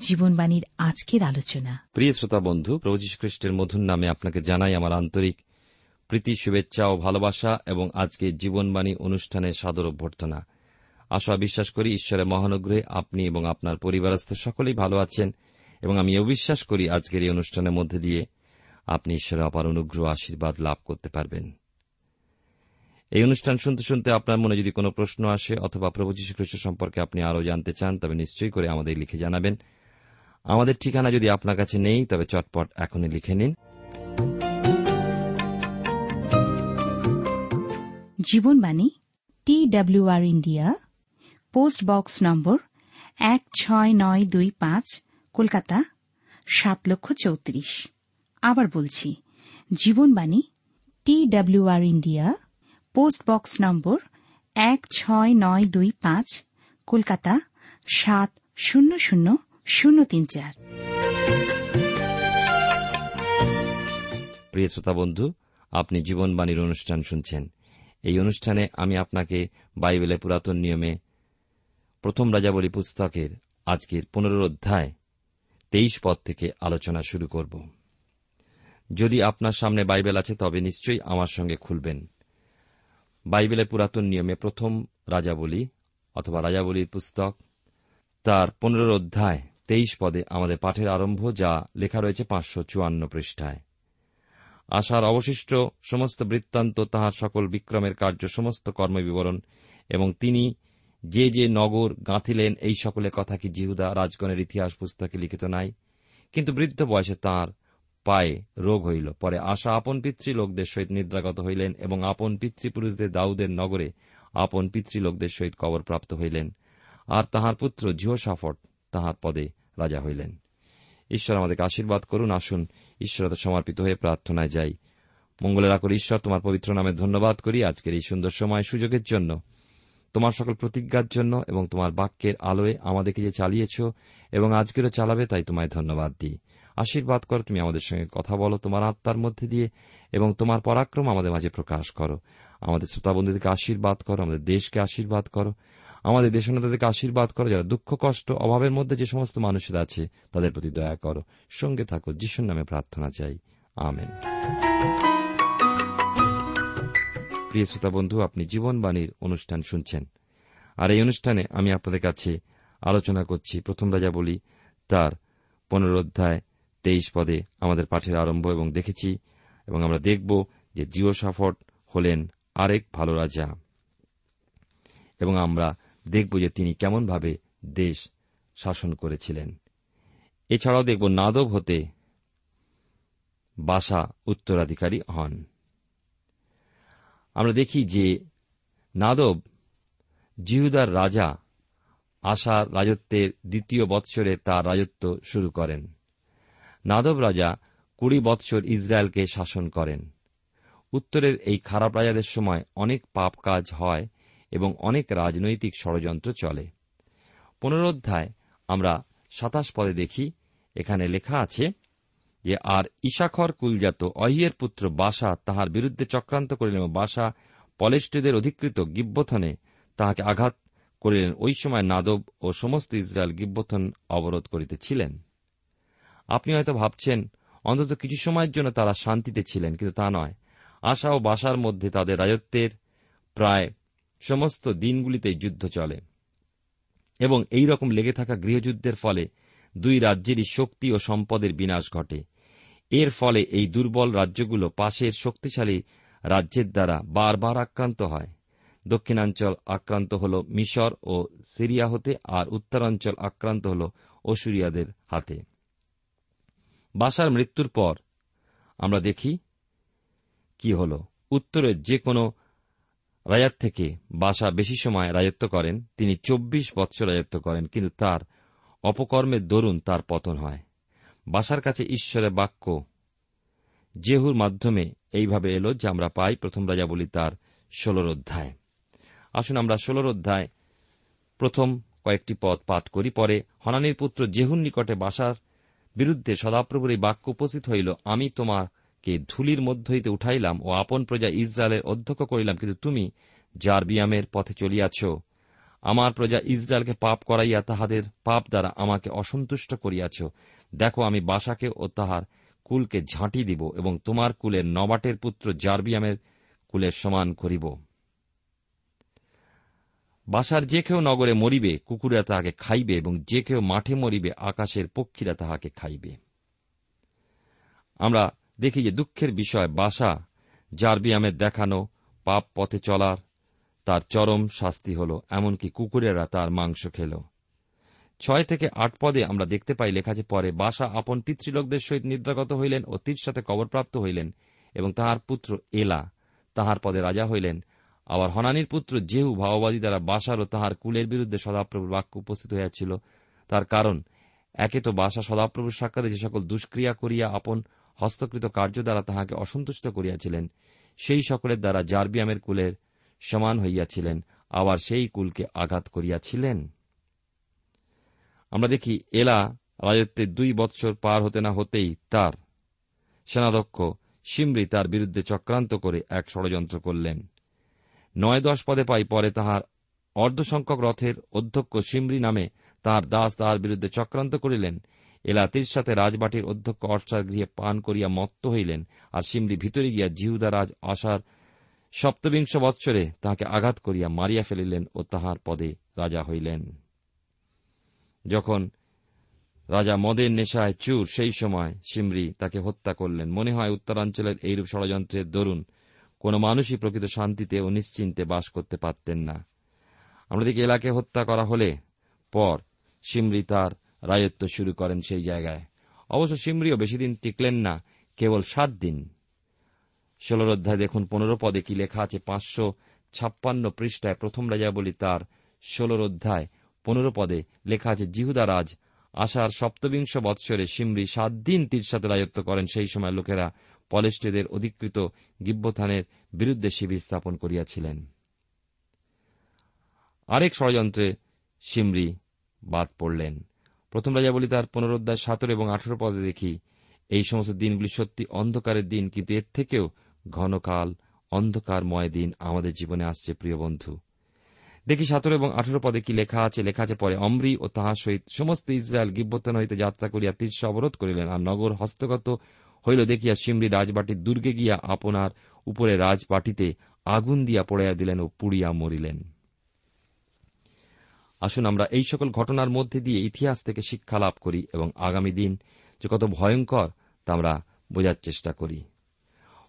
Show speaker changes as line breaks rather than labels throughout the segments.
জীবনবাণীর আজকের আলোচনা।
প্রিয় শ্রোতা বন্ধু, প্রভু যীশু খ্রিস্টের মধুর নামে আপনাকে জানাই আমার আন্তরিক প্রীতি, শুভেচ্ছা ও ভালোবাসা এবং আজকে জীবনবাণী অনুষ্ঠানে সাদর অভ্যর্থনা। আশা বিশ্বাস করি ঈশ্বরের মহানুগ্রহে আপনি এবং আপনার পরিবারস্থ সকলেই ভালো আছেন এবং আমি অবিশ্বাস করি আজকের এই অনুষ্ঠানের মধ্যে দিয়ে আপনি ঈশ্বরের অপার অনুগ্রহ আশীর্বাদ লাভ করতে পারবেন। এই অনুষ্ঠান শুনতে শুনতে আপনার মনে যদি কোনো প্রশ্ন আসে অথবা প্রভু যীশু খ্রিস্ট সম্পর্কে আপনি আরও জানতে চান, তবে নিশ্চয়ই করে আমাদের লিখে জানাবেন। আমাদের ঠিকানা যদি আপনার কাছে নেই, তবে চটপট এখনই লিখে নিন।
জীবনবাণী টি WR India, post box number এক ছয় নয় দুই পাঁচ, কলকাতা, সাত লক্ষ চৌত্রিশ। আবার বলছি Jibanbani T WR India, post box number এক ছয় নয় দুই পাঁচ, কলকাতা, সাত শূন্য শূন্য। শূন্য তিন চার।
প্রিয় শ্রোতা বন্ধু, আপনি জীবনবাণীর অনুষ্ঠান শুনছেন। এই অনুষ্ঠানে আমি আপনাকে বাইবেলের পুরাতন নিয়মে প্রথম রাজাবলী পুস্তকের আজকের পনেরো অধ্যায় তেইশ পদ থেকে আলোচনা শুরু করব। যদি আপনার সামনে বাইবেল আছে, তবে নিশ্চয়ই আমার সঙ্গে খুলবেন। বাইবেলের পুরাতন নিয়মে প্রথম রাজাবলী অথবা রাজাবলীর পুস্তক, তার পনেরো অধ্যায় তেইশ পদে আমাদের পাঠের আরম্ভ, যা লেখা রয়েছে পাঁচশো চুয়ান্ন পৃষ্ঠায়। আশার অবশিষ্ট সমস্ত বৃত্তান্ত, তাহার সকল বিক্রমের কার্য, সমস্ত কর্মবিবরণ, এবং তিনি যে যে নগর গাঁথিলেন, এই সকলের কথা কি জিহুদা রাজগণের ইতিহাস পুস্তকে লিখিত নাই? কিন্তু বৃদ্ধ বয়সে তাঁর পায়ে রোগ হইল। পরে আশা আপন পিতৃলোকদের সহিত নিদ্রাগত হইলেন এবং আপন পিতৃপুরুষদের দাউদের নগরে আপন পিতৃলোকদের সহিত কবর প্রাপ্ত হইলেন। আর তাহার পুত্র জিহসাফট তাহার পদে রাজা হইলেন। ঈশ্বর আমাদেরকে আশীর্বাদ করুন, আসুন ঈশ্বরতে সমর্পিত হয়ে প্রার্থনায় যাই। মঙ্গলের আকর ঈশ্বর, তোমার পবিত্র নামে ধন্যবাদ করি আজকের এই সুন্দর সময় সুযোগের জন্য। তোমার সকল প্রতিজ্ঞার জন্য এবং তোমার বাক্যের আলোয় আমাদেরকে যে চালিয়েছ এবং আজকেরও চালাবে, তাই তোমায় ধন্যবাদ দিই। আশীর্বাদ করো, তুমি আমাদের সঙ্গে কথা বলো, তোমার আত্মার মধ্যে দিয়ে এবং তোমার পরাক্রম আমাদের মাঝে প্রকাশ করো। আমাদের শ্রোতাবন্ধুদেরকে আশীর্বাদ করো, আমাদের দেশকে আশীর্বাদ করো আমাদের দেশনেতাদেরকে আশীর্বাদ করো, যারা দুঃখ, কষ্ট, অভাবের মধ্যে যে সমস্ত মানুষের আছে, তাদের প্রতি দয়া করো। সঙ্গে থাকো, যিশুর নামে প্রার্থনা চাই। আমেন। প্রিয় শ্রোতা বন্ধু, আপনি জীবনবাণীর অনুষ্ঠান শুনছেন। আর এই অনুষ্ঠানে আমি আপনাদের কাছে আলোচনা করছি। প্রথম রাজা বলি, তার পনেরো অধ্যায় তেইশ পদে আমাদের পাঠের আরম্ভ এবং দেখেছি, এবং আমরা দেখব যে জিও সাফট হলেন আরেক ভালো রাজা। এবং আমরা দেখব যে তিনি কেমনভাবে দেশ শাসন করেছিলেন। এছাড়াও দেখব নাদব হতে বাসা উত্তরাধিকারী হন। আমরা দেখি যে নাদব জিহুদার রাজা আশার রাজত্বের দ্বিতীয় বৎসরে তার রাজত্ব শুরু করেন। নাদব রাজা কুড়ি বৎসর ইসরায়েলকে শাসন করেন। উত্তরের এই খারাপ রাজাদের সময় অনেক পাপ কাজ হয় এবং অনেক রাজনৈতিক ষড়যন্ত্র চলে। পুনরোধ্যায় আমরা সাতাশ পদে দেখি, এখানে লেখা আছে যে, আর ইশাখর কুলজাত অহিয়ের পুত্র বাসা তাহার বিরুদ্ধে চক্রান্ত করিলেন বাসা পলেষ্টদের অধিকৃত গিব্বথনে তাহাকে আঘাত করিলেন। ওই সময় নাদব ও সমস্ত ইসরায়েল গিব্বথন অবরোধ করিতেছিলেন আপনি হয়তো ভাবছেন, অন্তত কিছু সময়ের জন্য তারা শান্তিতে ছিলেন, কিন্তু তা নয়। আশা ও বাসার মধ্যে তাদের রাজত্বের প্রায় সমস্ত দিনগুলিতেই যুদ্ধ চলে। এবং এই রকম লেগে থাকা গৃহযুদ্ধের ফলে দুই রাজ্যেরই শক্তি ও সম্পদের বিনাশ ঘটে। এর ফলে এই দুর্বল রাজ্যগুলো পাশের শক্তিশালী রাজ্যের দ্বারা বারবার আক্রান্ত হয়। দক্ষিণাঞ্চল আক্রান্ত হল মিশর ও সিরিয়া হতে, আর উত্তরাঞ্চল আক্রান্ত হল অসুরিয়াদের হাতে। বাসার মৃত্যুর পর আমরা দেখি কি হল। উত্তরের যে কোনো রাজার থেকে বাসা বেশি সময় রাজত্ব করেন, তিনি চব্বিশ বৎসর রাজত্ব করেন, কিন্তু তার অপকর্মের দরুন তার পতন হয়। বাসার কাছে ঈশ্বরের বাক্য, জেহুর মাধ্যমে এইভাবে এলো যে আমরা পাই প্রথম রাজা বলি তার ষোলর অধ্যায়। আসুন আমরা ষোলর অধ্যায় প্রথম কয়েকটি পদ পাঠ করি। পরে হনানির পুত্র জেহুর নিকটে বাসার বিরুদ্ধে সদাপ্রভুর এই বাক্য উপস্থিত হইল, আমি তোমাকে ধুলির মধ্য হইতে উঠাইলাম ও আপন প্রজা ইসরায়েলের অধ্যক্ষ করিলাম, কিন্তু তুমি যার বিয়ামের পথে চলিয়াছ, আমার প্রজা ইসরায়েলকে পাপ করাইয়া তাহাদের পাপ দ্বারা আমাকে অসন্তুষ্ট করিয়াছ। দেখো, আমি বাসাকে ও তাহার কুলকে ঝাঁটি দিব এবং তোমার কুলের নবাটের পুত্র জারবিয়ামের কুলের সমান করিব। বাসার যে কেউ নগরে মরিবে কুকুরা তাহাকে খাইবে এবং যে কেউ মাঠে মরিবে, আকাশের পক্ষীরা তাহাকে খাইবে। আমরা দেখি যে দুঃখের বিষয় বাসা জারবিয়ামের দেখানো, পাপ পথে চলার, তার চরম শাস্তি হল, এমনকি কুকুরেরা তার মাংস খেল। ছয় থেকে আট পদে আমরা দেখতে পাই লেখা যে পরে বাসা আপন পিতৃলোকদের সহিত নিদ্রাগত হইলেন ও তীর সাথে কবরপ্রাপ্ত হইলেন এবং তাহার পুত্র এলা, তাহার পদে রাজা হইলেন। আবার হনানির পুত্র যেহু ভাওবাদী দ্বারা বাসার ও তাহার কুলের বিরুদ্ধে সদাপ্রভুর বাক্য উপস্থিত হইয়াছিল। তার কারণ, একে তো বাসা সদাপ্রভুর সাক্ষাতে যে সকল দুষ্ক্রিয়া করিয়া আপন হস্তকৃত কার্য দ্বারা তাহাকে অসন্তুষ্ট করিয়াছিলেন। সেই সকলের দ্বারা জারবিয়ামের কুলের সমান হইয়াছিলেন, আবার সেই কুলকে আঘাত করিয়াছিলেন। আমরা দেখি, এলা রাজত্বের দুই বৎসর পার হতে না হতেই তার সেনাধ্যক্ষ সিমরি তার বিরুদ্ধে চক্রান্ত করে এক ষড়যন্ত্র করলেন। নয় দশ পদে পাই পরে তাহার অর্ধসংখ্যক রথের অধ্যক্ষ সিমরি নামে তাহার দাস তাহার বিরুদ্ধে চক্রান্ত করিলেন। এলাতির সাথে রাজবাটির অধ্যক্ষ অর্ষার গৃহে পান করিয়া মত্ত হইলেন, আর সিমরি ভিতরে গিয়া জিহুদা রাজ আসার সপ্তবিংশ বৎসরে তাহাকে আঘাত করিয়া মারিয়া ফেলিলেন ও তাহার পদে রাজা হইলেন। যখন রাজা মদের নেশায় চুর, সেই সময় সিমরি তাকে হত্যা করলেন। মনে হয় উত্তরাঞ্চলের এইরূপ ষড়যন্ত্রের দরুন, কোন মানুষই প্রকৃত শান্তিতে ও নিশ্চিন্তে বাস করতে পারতেন না। দেখি এলাকে হত্যা করা হলে পর সিমরি তার রাজত্ব শুরু করেন সেই জায়গায়। অবশ্য সিমরিও বেশি দিন টিকলেন না, কেবল সাত দিন। ষোলর অধ্যায় দেখুন, পনেরো পদে কি লেখা আছে? পাঁচশো ছাপ্পান্ন পৃষ্ঠায় প্রথম রাজা বলি তার ষোলর অধ্যায়, পনেরো পদে লেখা আছে জিহুদা রাজ সপ্তবিংশ বৎসরে সিমরি সাত দিন তীর সাথে রাজত্ব করেন। সেই সময় লোকেরা পলেস্টীদের অধিকৃত গিব্যথানের বিরুদ্ধে শিবির স্থাপন করিয়াছিলেন। আরেক ষড়যন্ত্রে সিমরি বাদ পড়লেন। প্রথম রাজা বলি তার পুনরুদ্ধার সতেরো এবং আঠেরো পদে দেখি, এই সমস্ত দিনগুলি সত্যি অন্ধকারের দিন, কিন্তু এর থেকেও ঘনকাল, অন্ধকারময় দিন আমাদের জীবনে আসছে, প্রিয় বন্ধু। দেখি সতেরো এবং আঠেরো পদে কি লেখা আছে লেখা আছে, পরে অমরি ও তাহার সহিত সমস্ত ইসরায়েল গিব্বতন হইতে যাত্রা করিয়া তীর্ষ অবরোধ করিলেন, আর নগর হস্তগত হইল দেখিয়া সিমরি রাজবাটির দুর্গে গিয়া আপনার উপরে রাজবাটিতে আগুন দিয়া পড়াইয়া দিলেন ও পুড়িয়া মরিলেন। আসুন আমরা এই সকল ঘটনার মধ্যে দিয়ে ইতিহাস থেকে শিক্ষা লাভ করি এবং আগামী দিন যে কত ভয়ঙ্কর তা আমরা বোঝার চেষ্টা করি।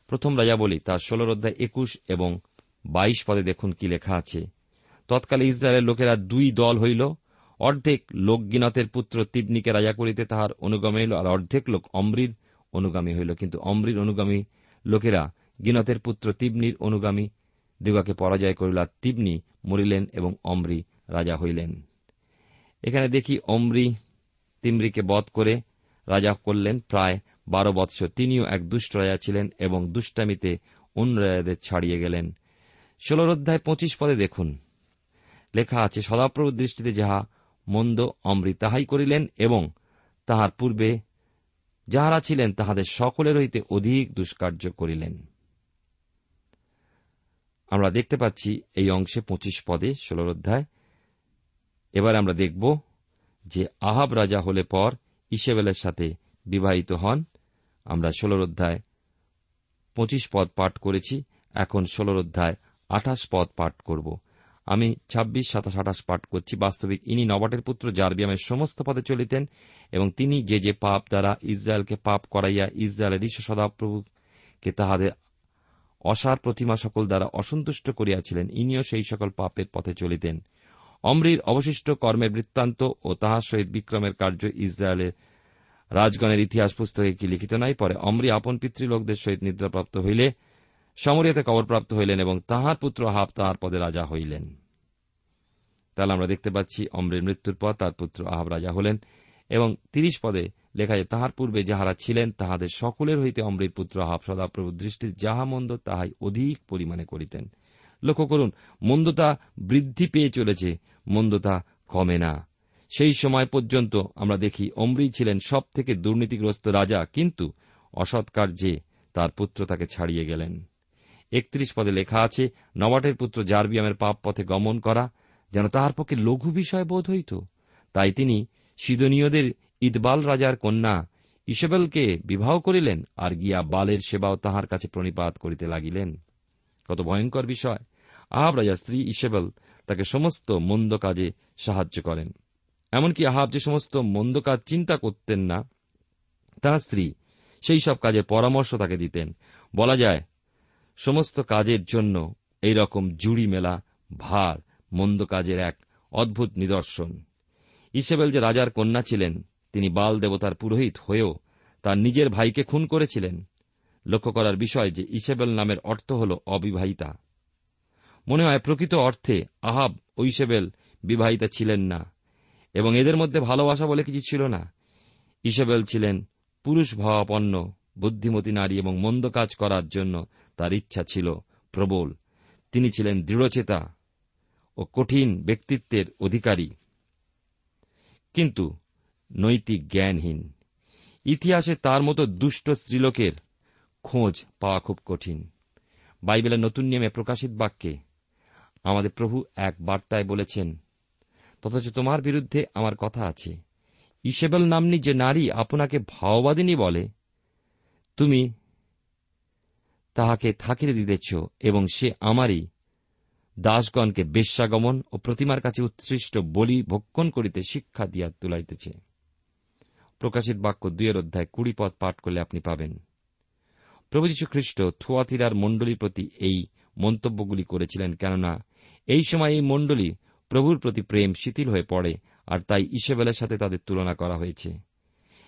প্রথম রাজা বলি, তার ষোলর অধ্যায় একুশ এবং বাইশ পদে দেখুন কি লেখা আছে। তৎকালে ইসরায়েলের লোকেরা দুই দল হইল, অর্ধেক লোক গিনতের পুত্র তিবনিকে রাজা করিতে তাহার অনুগামী হইল আর অর্ধেক লোক অমৃর অনুগামী হইল। কিন্তু অমৃর অনুগামী লোকেরা গিনতের পুত্র তিবনির অনুগামী দিগাকে পরাজয় করিল আর তিবনি মরিলেন এবং অমরি রাজা হইলেন। এখানে দেখি অমরি, তিমরিকে বধ করে রাজা করলেন প্রায় বারো বৎসর। তিনিও এক দুষ্ট রাজা ছিলেন এবং দুষ্টামিতে অন্য রাজাদের ছাড়িয়ে গেলেন। ষোলর অধ্যায় পঁচিশ পদে দেখুন। লেখা আছে, সদাপ্রভুর দৃষ্টিতে যাহা মন্দ অমৃ তাহাই করিলেন এবং তাহার পূর্বে যাহারা ছিলেন তাহাদের সকলের হইতে অধিক দুষ্কার্য করিলেন। আমরা দেখতে পাচ্ছি এই অংশে পঁচিশ পদে ষোলর অধ্যায় এবার আমরা দেখব যে আহাব রাজা হলে পর ইসেবেলের সাথে বিবাহিত হন। আমরা ষোলর অধ্যায় পঁচিশ পদ পাঠ করেছি, এখন ষোলর অধ্যায় আঠাশ পদ পাঠ করব। আমি ছাব্বিশ, সাতাশ, আঠাশ পাঠ করছি। বাস্তবিক ইনি নবাটের পুত্র জারবিয়ামের সমস্ত পদে চলিতেন এবং তিনি যে যে পাপ দ্বারা ইসরায়েলকে পাপ করাইয়া ইসরায়েলের ঈশ্বর সদাপ্রভুকে তাহাদের অসার প্রতিমা সকল দ্বারা অসন্তুষ্ট করিয়াছিলেন, ইনিও সেই সকল পাপের পথে চলিতেন। অমৃর অবশিষ্ট কর্মের বৃত্তান্ত ও তাহার সহিত বিক্রমের কার্য ইসরায়েলের রাজগণের ইতিহাস পুস্তকে কি লিখিত নাই? পরে অমরি আপন পিতৃলোকদের সহিত নিদ্রাপ্রাপ্ত হইলে, সমরিয়াতে কবরপ্রাপ্ত হইলেন এবং তাহার পুত্র হাব তাহার পদে রাজা হইলেন। তাহলে আমরা দেখতে পাচ্ছি অমরের মৃত্যুর পর তার পুত্র আহাব রাজা হলেন এবং তিরিশ পদে লেখা যায়, তাহার পূর্বে যাহারা ছিলেন, তাহাদের সকলের হইতে অমৃর পুত্র আহাব সদাপ্রভুর দৃষ্টির যাহা মন্দ তাহাই অধিক পরিমাণে করিতেন। লক্ষ্য করুন, মন্দতা বৃদ্ধি পেয়ে চলেছে, মন্দতা কমে না। সেই সময় পর্যন্ত আমরা দেখি অমরি ছিলেন সব থেকে দুর্নীতিগ্রস্ত রাজা, কিন্তু অসৎ কার্যে তার পুত্র তাকে ছাড়িয়ে গেলেন। একত্রিশ পদে লেখা আছে, নবাটের পুত্র জারবিয়ামের পাপ পথে গমন করা যেন তাহার পক্ষে লঘু বিষয় বোধ হইত। তাই তিনি সিদনীয়দের ইদবাল রাজার কন্যা ইসেবেলকে বিবাহ করিলেন আর গিয়া বালের সেবাও তাহার কাছে প্রণিপাত করিতে লাগিলেন। কত ভয়ঙ্কর বিষয়। আহাব রাজা স্ত্রী ইসেবেল তাকে সমস্ত মন্দ কাজে সাহায্য করেন। এমনকি আহাব যে সমস্ত মন্দ কাজ চিন্তা করতেন না তাঁর স্ত্রী সেই সব কাজে পরামর্শ তাকে দিতেন। বলা যায়, সমস্ত কাজের জন্য এই রকম জুড়ি মেলা, ভার, মন্দ কাজের এক অদ্ভুত নিদর্শন। ইসেবেল যে রাজার কন্যা ছিলেন, তিনি বাল দেবতার পুরোহিত হয়েও তার নিজের ভাইকে খুন করেছিলেন। লক্ষ্য করার বিষয় যে ইসেবেল নামের অর্থ হল অবিবাহিতা। মনে হয় প্রকৃত অর্থে আহাব ইসেবেল বিবাহিতা ছিলেন না, এবং এদের মধ্যে ভালোবাসা বলে কিছু ছিল না। ইসেবেল ছিলেন পুরুষ ভাবাপন্ন, বুদ্ধিমতী নারী এবং মন্দ কাজ করার জন্য তার ইচ্ছা ছিল প্রবল। তিনি ছিলেন দৃঢ়চেতা ও কঠিন ব্যক্তিত্বের অধিকারী। কিন্তু নৈতিক জ্ঞানহীন। ইতিহাসে তার মতো দুষ্ট স্ত্রীলোকের খোঁজ পাওয়া খুব কঠিন। বাইবেলের নতুন নিয়মে প্রকাশিত বাক্যে আমাদের প্রভু এক বার্তায় বলেছেন, তথচ তোমার বিরুদ্ধে আমার কথা আছে। ইসেবেল নামনি যে নারী আপনাকে ভাওবাদিনী বলে, তুমি তাহাকে থাকিরে দিতেছ এবং সে আমারই দাসগণকে বেশ্যাগমন ও প্রতিমার কাছে উৎসৃষ্ট বলি ভক্ষণ করিতে শিক্ষা দিয়া তুলাইতেছে। প্রকাশিত বাক্য দুইয়ের অধ্যায় কুড়ি পদ পাঠ করলে আপনি পাবেন। প্রভু যীশু খ্রিস্ট থুয়াতিরার মণ্ডলীর প্রতি এই মন্তব্যগুলি করেছিলেন কেননা এই সময় এই মণ্ডলী প্রভুর প্রতি প্রেম শিথিল হয়ে পড়ে, আর তাই ইসেবেলের সাথে তাদের তুলনা করা হয়েছে।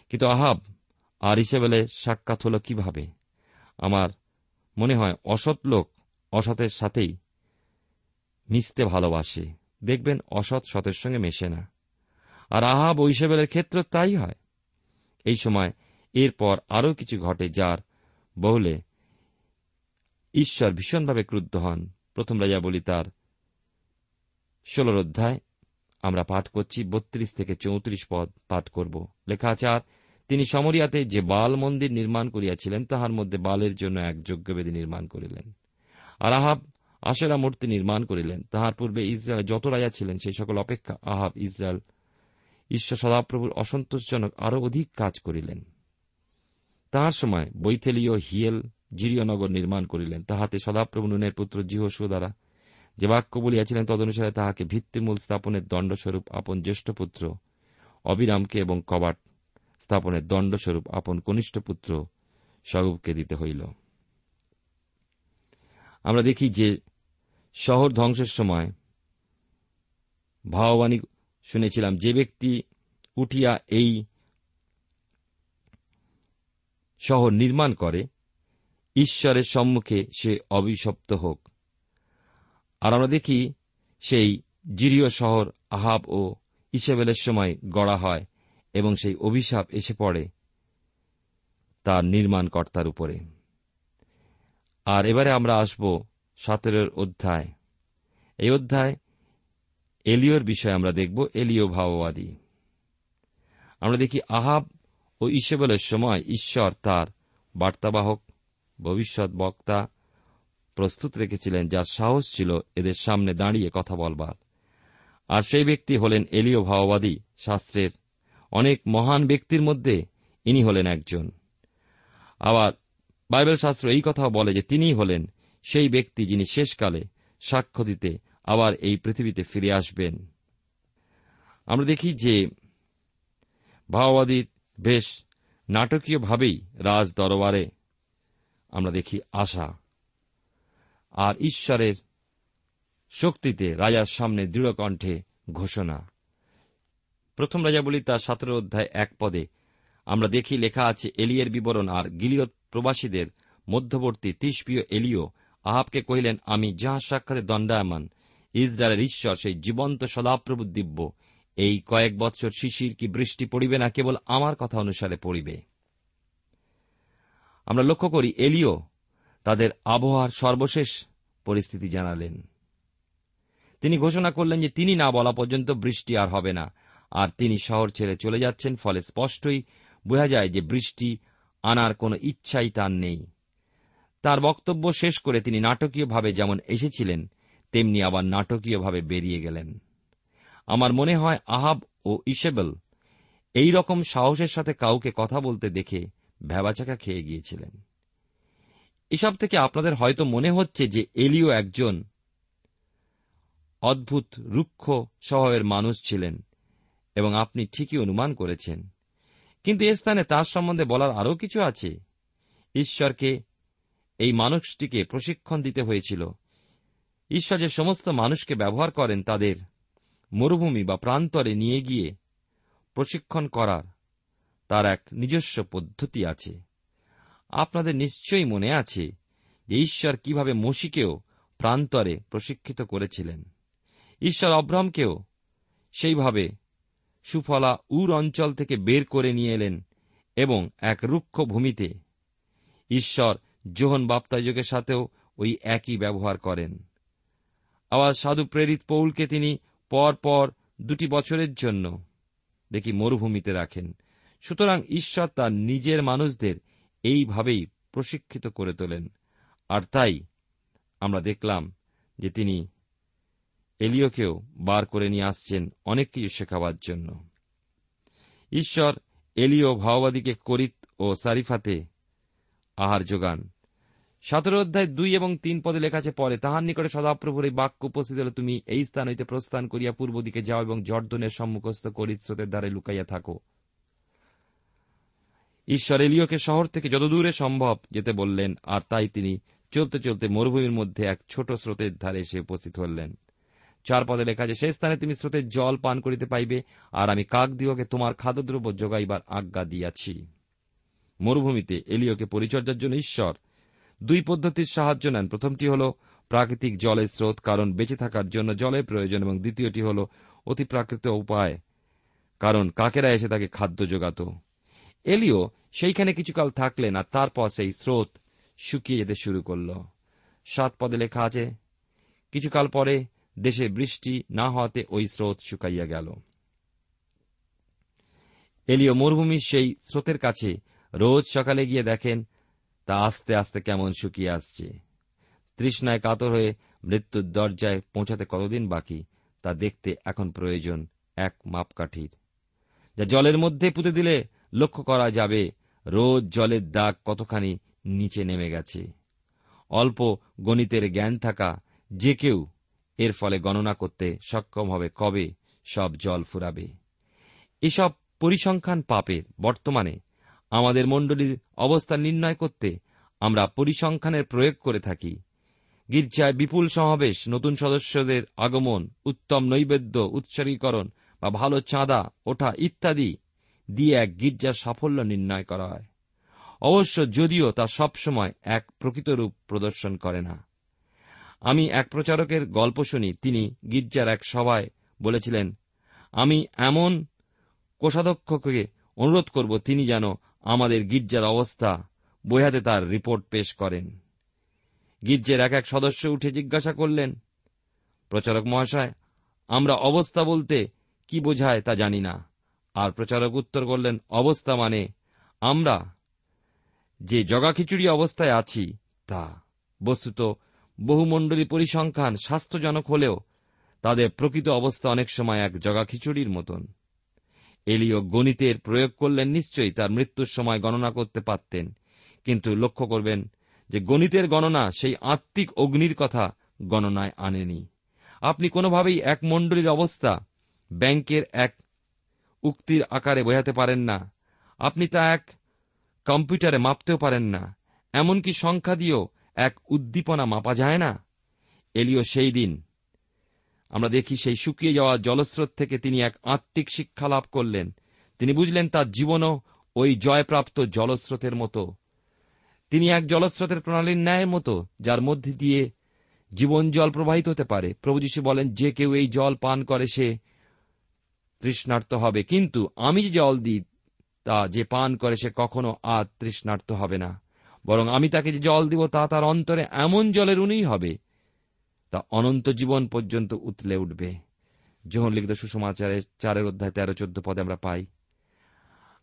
কিন্তু আহাব, আর ইসেবেলের সাক্ষাৎ হল কীভাবে? আমার মনে হয় অসৎ লোক অসতের সাথেই মিশতে ভালোবাসে। দেখবেন অসৎ সতের সঙ্গে মেশে না। আর আহাব ও ইসেবেলের ক্ষেত্র তাই হয়। এই সময় এরপর আরও কিছু ঘটে যার বহুলে ঈশ্বর ভীষণভাবে ক্রুদ্ধ হন। প্রথম রাজা বলি তার ষোলর অধ্যায়, আমরা পাঠ করছি, বত্রিশ থেকে চৌত্রিশ পদ পাঠ করব। লেখা আছে, আর তিনি সমরিয়াতে যে বাল মন্দির নির্মাণ করিয়াছিলেন, তাহার মধ্যে বালের জন্য এক যজ্ঞবেদী নির্মাণ করিলেন। আর আহাব আশেরা মূর্তি নির্মাণ করিলেন। তাহার পূর্বে ইসরায়েল যত রাজা ছিলেন, সেই সকল অপেক্ষা আহাব ইসরায়েল ঈশ্বর সদাপ্রভুর অসন্তোষজনক আরও অধিক কাজ করিলেন। তাহার সময় বৈথেলীয় হিয়েল জিরিয়নগর নির্মাণ করিলেন। তাহাতে সদাপ্রভু নুনের পুত্র জিহসু দ্বারা যে বাক্য বলিয়াছিলেন তদনুসারে তাহাকে ভিত্তিমূল স্থাপনের দণ্ডস্বরূপ আপন জ্যেষ্ঠ পুত্র অবিরামকে এবং কবাট স্থাপনের দণ্ডস্বরূপ আপন কনিষ্ঠ পুত্র স্বরূপকে দিতে হইল। আমরা দেখি যে শহর ধ্বংসের সময় ভাওবাণী শুনেছিলাম, যে ব্যক্তি উঠিয়া এই শহর নির্মাণ করে, ঈশ্বরের সম্মুখে সে অভিশপ্ত হোক। আর আমরা দেখি সেই জিরিয় শহর আহাব ও ইসেবেলের সময় গড়া হয় এবং সেই অভিশাপ এসে পড়ে তার নির্মাণকর্তার উপরে। আর এবারে আমরা আসব সতেরোর অধ্যায়। এই অধ্যায় এলিওর বিষয়ে আমরা দেখব এলিও ভাওবাদী আমরা দেখি আহাব ও ইসবেলের সময় ঈশ্বর তার বার্তাবাহক, ভবিষ্যৎ বক্তা প্রস্তুত রেখেছিলেন যার সাহস ছিল এদের সামনে দাঁড়িয়ে কথা বলবার। আর সেই ব্যক্তি হলেন এলিও ভাওবাদী শাস্ত্রের অনেক মহান ব্যক্তির মধ্যে ইনি হলেন একজন। আবার বাইবেল শাস্ত্র এই কথাও বলে যে তিনিই হলেন সেই ব্যক্তি যিনি শেষকালে সাক্ষ্য দিতে আবার এই পৃথিবীতে ফিরে আসবেন। আমরা দেখি যে ভাওবাদীর বেশ নাটকীয়ভাবেই রাজ দরবারে আমরা দেখি আশা। আর ঈশ্বরের শক্তিতে রাজার সামনে দৃঢ় কণ্ঠে ঘোষণা। প্রথম রাজা বলি তার সতেরো অধ্যায় এক পদে, আমরা দেখি লেখা আছে, এলিয়ের বিবরণ আর গিলিয়ত প্রবাসীদের মধ্যবর্তী তিসপীয় এলিও আহাবকে কহিলেন, আমি যাহা সাক্ষাতে দণ্ডায়মান, ইসরায়েলের ঈশ্বর সেই জীবন্ত সদাপ্রভু দিব্য। এই কয়েক বৎসর শিশির কি বৃষ্টি পড়িবে না কেবল আমার কথা অনুসারে পড়িবে? আমরা লক্ষ্য করি এলিও তাদের আবহাওয়ার সর্বশেষ পরিস্থিতি জানালেন। তিনি ঘোষণা করলেন যে তিনি না বলা পর্যন্ত বৃষ্টি আর হবে না, আর তিনি শহর ছেড়ে চলে যাচ্ছেন, ফলে স্পষ্টই বোঝা যায় যে বৃষ্টি আনার কোনো ইচ্ছাই তার নেই। তার বক্তব্য শেষ করে তিনি নাটকীয়ভাবে যেমন এসেছিলেন, তেমনি আবার নাটকীয়ভাবে বেরিয়ে গেলেন। আমার মনে হয় আহাব ও ইসেবেল এই রকম সাহসের সাথে কাউকে কথা বলতে দেখে ভ্যাবাচাকা খেয়ে গিয়েছিলেন। এসব থেকে আপনাদের হয়তো মনে হচ্ছে যে এলিও একজন অদ্ভুত, রুক্ষ স্বভাবের মানুষ ছিলেন এবং আপনি ঠিকই অনুমান করেছেন। কিন্তু এ স্থানে তার সম্বন্ধে বলার আরও কিছু আছে। ঈশ্বরকে, এই মানুষটিকে প্রশিক্ষণ দিতে হয়েছিল। ঈশ্বর যে সমস্ত মানুষকে ব্যবহার করেন তাদের মরুভূমি বা প্রান্তরে নিয়ে গিয়ে প্রশিক্ষণ করার তার এক নিজস্ব পদ্ধতি আছে। আপনাদের নিশ্চয়ই মনে আছে যে ঈশ্বর কীভাবে মসিকেও প্রান্তরে প্রশিক্ষিত করেছিলেন। ঈশ্বর অব্রামকেও সেইভাবে সুফলা উর অঞ্চল থেকে বের করে নিয়ে এলেন এবং এক রুক্ষ ভূমিতে ঈশ্বর যোহন বাপ্তাযুগের সাথেও ওই একই ব্যবহার করেন। আবার সাধু প্রেরিত পৌলকে তিনি পর পর দুটি বছরের জন্য দেখি মরুভূমিতে রাখেন। সুতরাং ঈশ্বর তার নিজের মানুষদের এইভাবেই প্রশিক্ষিত করে তোলেন। আর তাই আমরা দেখলাম যে তিনি এলিওকেও বার করে নিয়ে আসছেন অনেক কিছু শেখাবার জন্য। ঈশ্বর এলিও ভাওবাদীকে করিত ও সারিফাতে আহার যোগান। সতেরো অধ্যায় দুই এবং তিন পদে লেখা আছে, পরে তাহার নিকটে সদাপ্রভুর এই বাক্য উপস্থিত হলে তুমি এই স্থান হইতে প্রস্থান করিয়া পূর্ব দিকে যাও এবং জর্দনের সম্মুখস্থ করিত স্রোতের দ্বারে লুকাইয়া থাকো। ঈশ্বর এলিওকে শহর থেকে যতদূরে সম্ভব যেতে বললেন, আর তাই তিনি চলতে চলতে মরুভূমির মধ্যে এক ছোট স্রোতের ধারে এসে উপস্থিত হলেন। চার পদে লেখা আছে সেই স্থানে তুমি স্রোতের জল পান করিতে পাইবে, আর আমি কাক দিওকে তোমার খাদ্যদ্রব্য যোগাইবার আজ্ঞা দিয়াছি। মরুভূমিতে এলিওকে পরিচর্যার জন্য ঈশ্বর দুই পদ্ধতির সাহায্য নেন। প্রথমটি হল প্রাকৃতিক জলের স্রোত, কারণ বেঁচে থাকার জন্য জলের প্রয়োজন, এবং দ্বিতীয়টি হল অতি প্রাকৃত উপায়, কারণ কাকেরা এসে তাকে খাদ্য যোগাত। এলিও সেইখানে কিছুকাল থাকলেন আর তারপর সেই স্রোত শুকিয়ে যেতে শুরু করল। সাত পদে লেখা আছে, কিছুকাল পরে দেশে বৃষ্টি না হওয়াতে ওই স্রোত শুকাইয়া গেল। এলিও মরুভূমির সেই স্রোতের কাছে রোজ সকালে গিয়ে দেখেন, তা আস্তে আস্তে কেমন শুকিয়ে আসছে। তৃষ্ণায় কাতর হয়ে মৃত্যুর দরজায় পৌঁছাতে কতদিন বাকি, তা দেখতে এখন প্রয়োজন এক মাপকাঠির। যা জলের মধ্যে পুঁতে দিলে লক্ষ্য করা যাবে রোজ জলের দাগ কতখানি নিচে নেমে গেছে। অল্প গণিতের জ্ঞান থাকা যে কেউ এর ফলে গণনা করতে সক্ষম হবে কবে সব জল ফুরাবে। এসব পরিসংখ্যান পাপের বর্তমানে আমাদের মণ্ডলীর অবস্থা নির্ণয় করতে আমরা পরিসংখ্যানের প্রয়োগ করে থাকি। গির্জায় বিপুল সমাবেশ, নতুন সদস্যদের আগমন, উত্তম নৈবেদ্য উৎসর্গীকরণ বা ভালো চাঁদা, ওঠা ইত্যাদি দিয়ে এক গির্জার সাফল্য নির্ণয় করা হয়। অবশ্য যদিও তা সবসময় এক প্রকৃত রূপ প্রদর্শন করে না। আমি এক প্রচারকের গল্প শুনি, তিনি গির্জার এক সভায় বলেছিলেন, আমি এমন কোষাধ্যক্ষকে অনুরোধ করব, তিনি যেন আমাদের গির্জার অবস্থা বোঝাতে তার রিপোর্ট পেশ করেন। গির্জের এক এক সদস্য উঠে জিজ্ঞাসা করলেন, প্রচারক মহাশয়, আমরা অবস্থা বলতে কি বোঝায় তা জানি না। আর প্রচারক উত্তর করলেন, অবস্থা মানে আমরা যে জগাখিচুড়ি অবস্থায় আছি, তা বস্তুত বহুমণ্ডলী পরিসংখ্যান স্বাস্থ্যজনক হলেও তাদের প্রকৃত অবস্থা অনেক সময় এক জগাখিচুড়ির মতন। এলিও গণিতের প্রয়োগ করলেন নিশ্চয়ই, তার মৃত্যুর সময় গণনা করতে পারতেন। কিন্তু লক্ষ্য করবেন যে গণিতের গণনা সেই আত্মিক অগ্নির কথা গণনায় আনেনি। আপনি কোনোভাবেই এক মণ্ডলীর অবস্থা ব্যাংকের এক উক্তির আকারে বোঝাতে পারেন না। আপনি তা এক কম্পিউটারে মাপতেও পারেন না। এমনকি সংখ্যা দিয়েও এক উদ্দীপনা মাপা যায় না। এলিও সেই দিন। আমরা দেখি সেই শুকিয়ে যাওয়া জলস্রোত থেকে তিনি এক আত্মিক শিক্ষা লাভ করলেন। তিনি বুঝলেন তার জীবনও ওই জয়প্রাপ্ত জলস্রোতের মতো। তিনি এক জলস্রোতের প্রণালীর ন্যায়ের মতো, যার মধ্যে দিয়ে জীবন জল প্রবাহিত হতে পারে। প্রভু যীশু বলেন, যে কেউ এই জল পান করে সে তৃষ্ণার্ত হবে। কিন্তু আমি যে জল দিই, তা যে পান করে সে কখনো আর তৃষ্ণার্ত হবে না। বরং আমি তাকে যে জল দিব, তা তার অন্তরে এমন জলের উনি হবে, তা অনন্ত জীবন পর্যন্ত উতলে উঠবে। যোহন লিখিত সুষমাচারের চারের অধ্যায় তেরো চোদ্দ পদে আমরা পাই,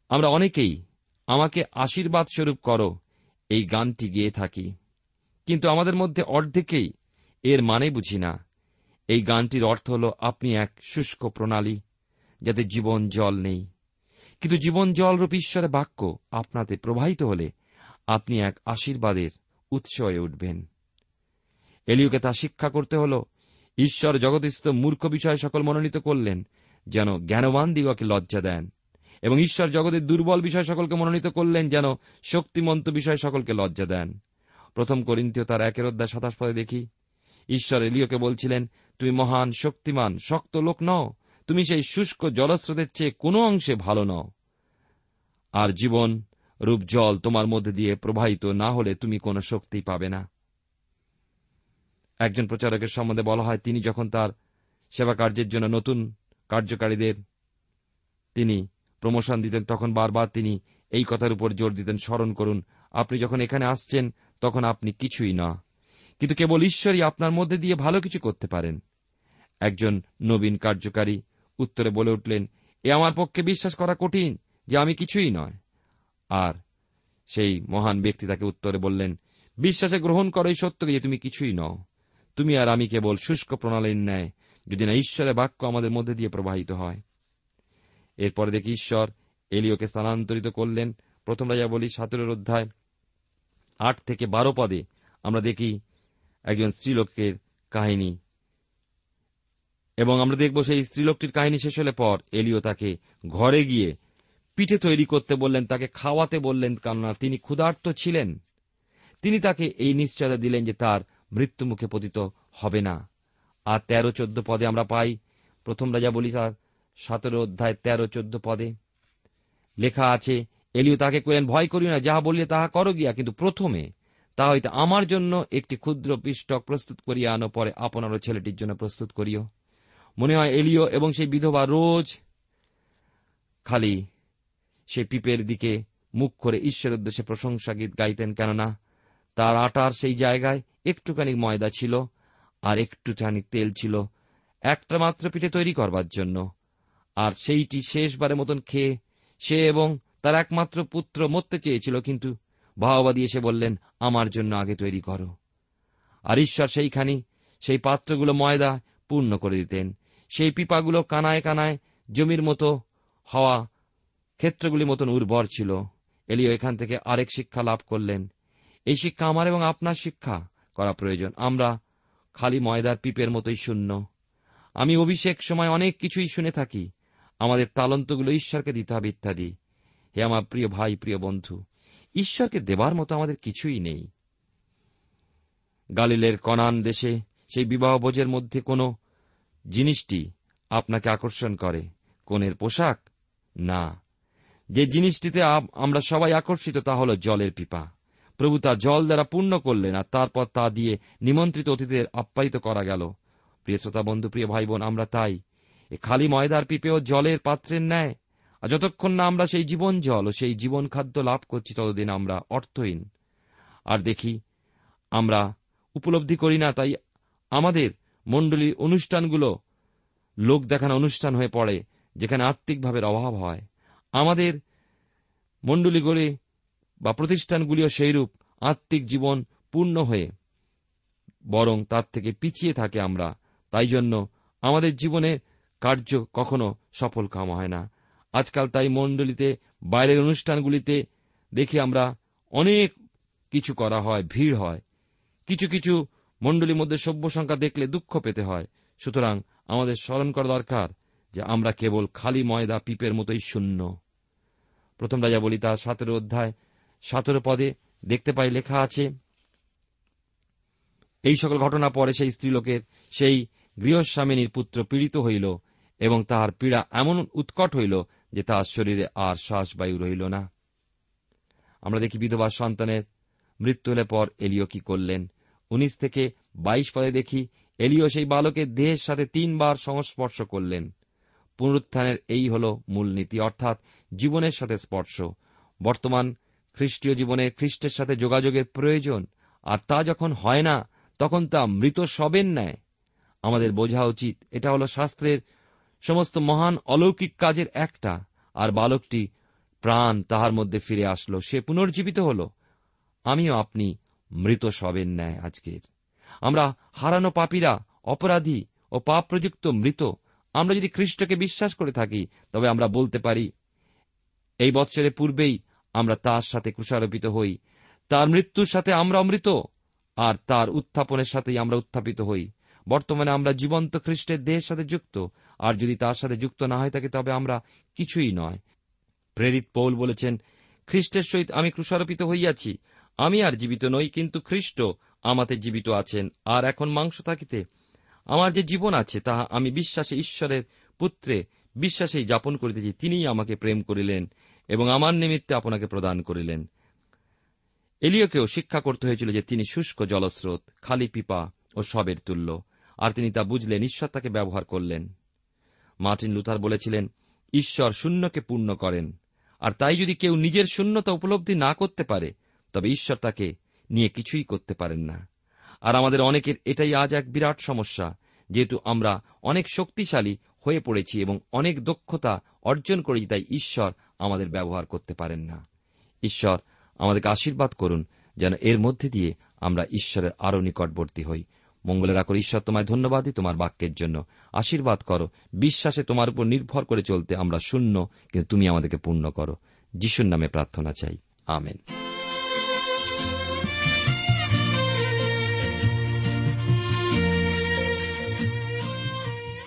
আমরা অনেকেই আমাকে আশীর্বাদ স্বরূপ করো, এই গানটি গেয়ে থাকি। কিন্তু আমাদের মধ্যে অর্ধেকেই এর মানে বুঝি না। এই গানটির অর্থ হল, আপনি এক শুষ্ক প্রণালী যাতে জীবন জল নেই। কিন্তু জীবন জলরূপ ঈশ্বরের বাক্য আপনাতে প্রবাহিত হলে আপনি এক আশীর্বাদের উৎস হয়ে উঠবেন। এলিওকে তা শিক্ষা করতে হল, ঈশ্বর জগদস্থ মূর্খ বিষয় সকল মনোনীত করলেন, যেন জ্ঞানবান দিগকে লজ্জা দেন, এবং ঈশ্বর জগতের দুর্বল বিষয় সকলকে মনোনীত করলেন, যেন শক্তিমন্ত বিষয় সকলকে লজ্জা দেন। প্রথম করিন্তীয় তার একের অধ্যায় সাতাশ পদে দেখি, ঈশ্বর এলিওকে বলছিলেন, তুমি মহান, শক্তিমান, শক্ত লোক নও তুমি সেই শুষ্ক জলস্রোতের চেয়ে কোনো অংশে ভালো নও। আর জীবন, রূপ, জল তোমার মধ্যে দিয়ে প্রবাহিত না হলে তুমি কোনো শক্তি পাবে না। একজন প্রচারকের সম্বন্ধে বলা হয়, তিনি যখন তার সেবা কার্যের জন্য নতুন কার্যকারীদের তিনি প্রমোশন দিতেন, তখন বারবার তিনি এই কথার উপর জোর দিতেন, স্মরণ করুন, আপনি যখন এখানে আসছেন, তখন আপনি কিছুই না। কিন্তু কেবল ঈশ্বরই আপনার মধ্যে দিয়ে ভালো কিছু করতে পারেন। একজন নবীন কার্যকারী উত্তরে বলে উঠলেন, এ আমার পক্ষে বিশ্বাস করা কঠিন যে আমি কিছুই নয়। আর সেই মহান ব্যক্তি তাকে উত্তরে বললেন, বিশ্বাসে গ্রহণ করো এই সত্যকে যে তুমি কিছুই নও। তুমি আর আমি কেবল শুষ্ক প্রণালীর ন্যায়, যদি না ঈশ্বরের বাক্য আমাদের মধ্যে দিয়ে প্রবাহিত হয়। এরপরে দেখি ঈশ্বর এলিওকে স্থানান্তরিত করলেন। প্রথম রাজা বলি সাতের অধ্যায় আট থেকে বারো পদে আমরা দেখি একজন স্ত্রীলোকের কাহিনী। এবং আমরা দেখব সেই স্ত্রীলোকটির কাহিনী শেষ হলে পর এলিও তাকে ঘরে গিয়ে পিঠে তৈরি করতে বললেন, তাকে খাওয়াতে বললেন, কেননা তিনি ক্ষুধার্ত ছিলেন। তিনি তাকে এই নিশ্চয়তা দিলেন যে তার মৃত্যুমুখে পতিত হবে না। আর তেরো চোদ্দ পদে আমরা পাই, প্রথম রাজা বলি স্যার, সতেরো অধ্যায় তেরো চোদ্দ পদে। লেখা আছে, এলিও তাকে কইলেন ভয় করিও না, যাহা বললে তাহা করো গিয়া, কিন্তু প্রথমে তা হইতে আমার জন্য একটি ক্ষুদ্র পিষ্টক প্রস্তুত করিয়া আনো, পরে আপনারও ছেলেটির জন্য প্রস্তুত করিও। মনে হয় এলিও এবং সেই বিধবা রোজ খালি সে পিপের দিকে মুখ করে ঈশ্বরের উদ্দেশ্যে প্রশংসা গীত গাইতেন, কেননা তার আটার সেই জায়গায় একটুখানি ময়দা ছিল আর একটুখানি তেল ছিল। একটা মাত্র পিঠে তৈরি করবার জন্য। আর সেইটি শেষবারের মতন খেয়ে সে এবং তার একমাত্র পুত্র মরতে চেয়েছিল, কিন্তু ভাওবাদী এসে বললেন, আমার জন্য আগে তৈরি করো। আর ঈশ্বর সেইখানি সেই পাত্রগুলো ময়দা পূর্ণ করে দিতেন। সেই পিপাগুলো কানায় কানায় জমির মতো হওয়া ক্ষেত্রগুলির মতন উর্বর ছিল। এলিও এখান থেকে আরেক শিক্ষা লাভ করলেন। এই শিক্ষা আমার এবং আপনার শিক্ষা করা প্রয়োজন। আমরা খালি ময়দার পিপের মতোই শূন্য। আমি অভিষেক সময় অনেক কিছুই শুনে থাকি। আমাদের তালন্তগুলো ঈশ্বরকে দিতে হবে ইত্যাদি। হে আমার প্রিয় ভাই, প্রিয় বন্ধু, ঈশ্বরকে দেবার মতো আমাদের কিছুই নেই। গালিলের কনান দেশে সেই বিবাহ ভোজের মধ্যে কোনো জিনিসটি আপনাকে আকর্ষণ করে। কোনের পোশাক? না। যে জিনিসটিতে আমরা সবাই আকর্ষিত তা হল জলের পিপা। প্রভু তা জল দ্বারা পূর্ণ করলেন আর তারপর তা দিয়ে নিমন্ত্রিত অতিথিদের আপ্যায়িত করা গেল। প্রিয় শ্রোতা, বন্ধু, প্রিয় ভাই বোন আমরা তাই। এ খালি ময়দার পিপেও জলের পাত্রের ন্যায়। আর যতক্ষণ না আমরা সেই জীবন জল ও সেই জীবন খাদ্য লাভ করছি, ততদিন আমরা অর্থহীন। আর দেখি, আমরা উপলব্ধি করি না, তাই আমাদের মণ্ডলীর অনুষ্ঠানগুলো লোক দেখানো অনুষ্ঠান হয়ে পড়ে, যেখানে আত্মিকভাবে অভাব হয়। আমাদের মণ্ডলীগুলি বা প্রতিষ্ঠানগুলিও সেইরূপ আত্মিক জীবন পূর্ণ হয়ে বরং তার থেকে পিছিয়ে থাকে আমরা। তাই জন্য আমাদের জীবনে কার্য কখনো সফল কাম হয় না। আজকাল তাই মণ্ডলীতে, বাইরের অনুষ্ঠানগুলিতে দেখি আমরা অনেক কিছু করা হয়, ভিড় হয়। কিছু কিছু মণ্ডলীর মধ্যে সভ্য সংখ্যা দেখলে দুঃখ পেতে হয়। সুতরাং আমাদের স্মরণ করা দরকার যে আমরা কেবল খালি ময়দা, পিপের মতোই শূন্য। প্রথম রাজা বলি তার সতেরো অধ্যায় সতেরো পদে দেখতে পাই লেখা আছে, এই সকল ঘটনা পরে সেই স্ত্রীলোকের সেই গৃহস্বামিনীর পুত্র পীড়িত হইল এবং তাহার পীড়া এমন উৎকট হইল যে তাহার শরীরে আর শ্বাসবায়ু রহিল না। আমরা দেখি বিধবা সন্তানের মৃত্যু হলে পর এলিও কি করলেন? উনিশ থেকে বাইশ পদে দেখি এলিও সেই বালকের দেহের সাথে তিনবার সংস্পর্শ করলেন। পুনরুত্থানের এই হল মূলনীতি অর্থাৎ জীবনের সাথে স্পর্শ। বর্তমান খ্রিস্টীয় জীবনে খ্রিস্টের সাথে যোগাযোগের প্রয়োজন, আর তা যখন হয় না, তখন তা মৃত সবেন ন্যায়। আমাদের বোঝা উচিত, এটা হল শাস্ত্রের সমস্ত মহান অলৌকিক কাজের একটা, আর বালকটি প্রাণ তাহার মধ্যে ফিরে আসলো, সে পুনর্জীবিত হল। আমিও আপনি মৃত সবেন ন্যায় আজকের। আমরা হারানো পাপীরা, অপরাধী ও পাপ প্রযুক্ত মৃত, আমরা যদি খ্রিস্টকে বিশ্বাস করে থাকি, তবে আমরা বলতে পারি, এই বৎসরের পূর্বেই আমরা তার সাথে ক্রুষারোপিত হই, তার মৃত্যুর সাথে আমরা অমৃত, আর তার উত্থাপনের সাথেই আমরা উত্থাপিত হই। বর্তমানে আমরা জীবন্ত খ্রিস্টের দেহের সাথে যুক্ত, আর যদি তার সাথে যুক্ত না হয়ে থাকে, তবে আমরা কিছুই নয়। প্রেরিত পৌল বলেছেন, খ্রিস্টের সহিত আমি ক্রুষারোপিত হইয়াছি আমি আর জীবিত নই, কিন্তু খ্রিস্ট আমাতে জীবিত আছেন। আর এখন মাংস থাকিতে আমার যে জীবন আছে, তাহা আমি বিশ্বাসে ঈশ্বরের পুত্রে বিশ্বাসেই যাপন করিতেছি। তিনিই আমাকে প্রেম করিলেন এবং আমার নিমিত্তে আপনাকে প্রদান করিলেন। এলিওকেও শিক্ষা করতে হয়েছিল যে তিনি শুষ্ক জলস্রোত, খালি পিপা ও সবের তুল্য, আর তিনি তা বুঝলেন, ঈশ্বর তাকে ব্যবহার করলেন। মার্টিন লুথার বলেছিলেন, ঈশ্বর শূন্যকে পূর্ণ করেন, আর তাই যদি কেউ নিজের শূন্যতা উপলব্ধি না করতে পারে তবে ঈশ্বর তাকে নিয়ে কিছুই করতে পারেন না। আর আমাদের অনেকের এটাই আজ এক বিরাট সমস্যা, যেহেতু আমরা অনেক শক্তিশালী হয়ে পড়েছি এবং অনেক দক্ষতা অর্জন করেছি, তাই ঈশ্বর আমাদের ব্যবহার করতে পারেন না। ঈশ্বর আমাদেরকে আশীর্বাদ করুন, যেন এর মধ্যে দিয়ে আমরা ঈশ্বরের আরও নিকটবর্তী হই। মঙ্গলের আকর ঈশ্বর, তোমায় ধন্যবাদই তোমার বাক্যের জন্য। আশীর্বাদ করো। বিশ্বাসে তোমার উপর নির্ভর করে চলতে আমরা শূন্য, কিন্তু তুমি আমাদেরকে পূর্ণ করো। যিশুর নামে প্রার্থনা চাই। আমেন।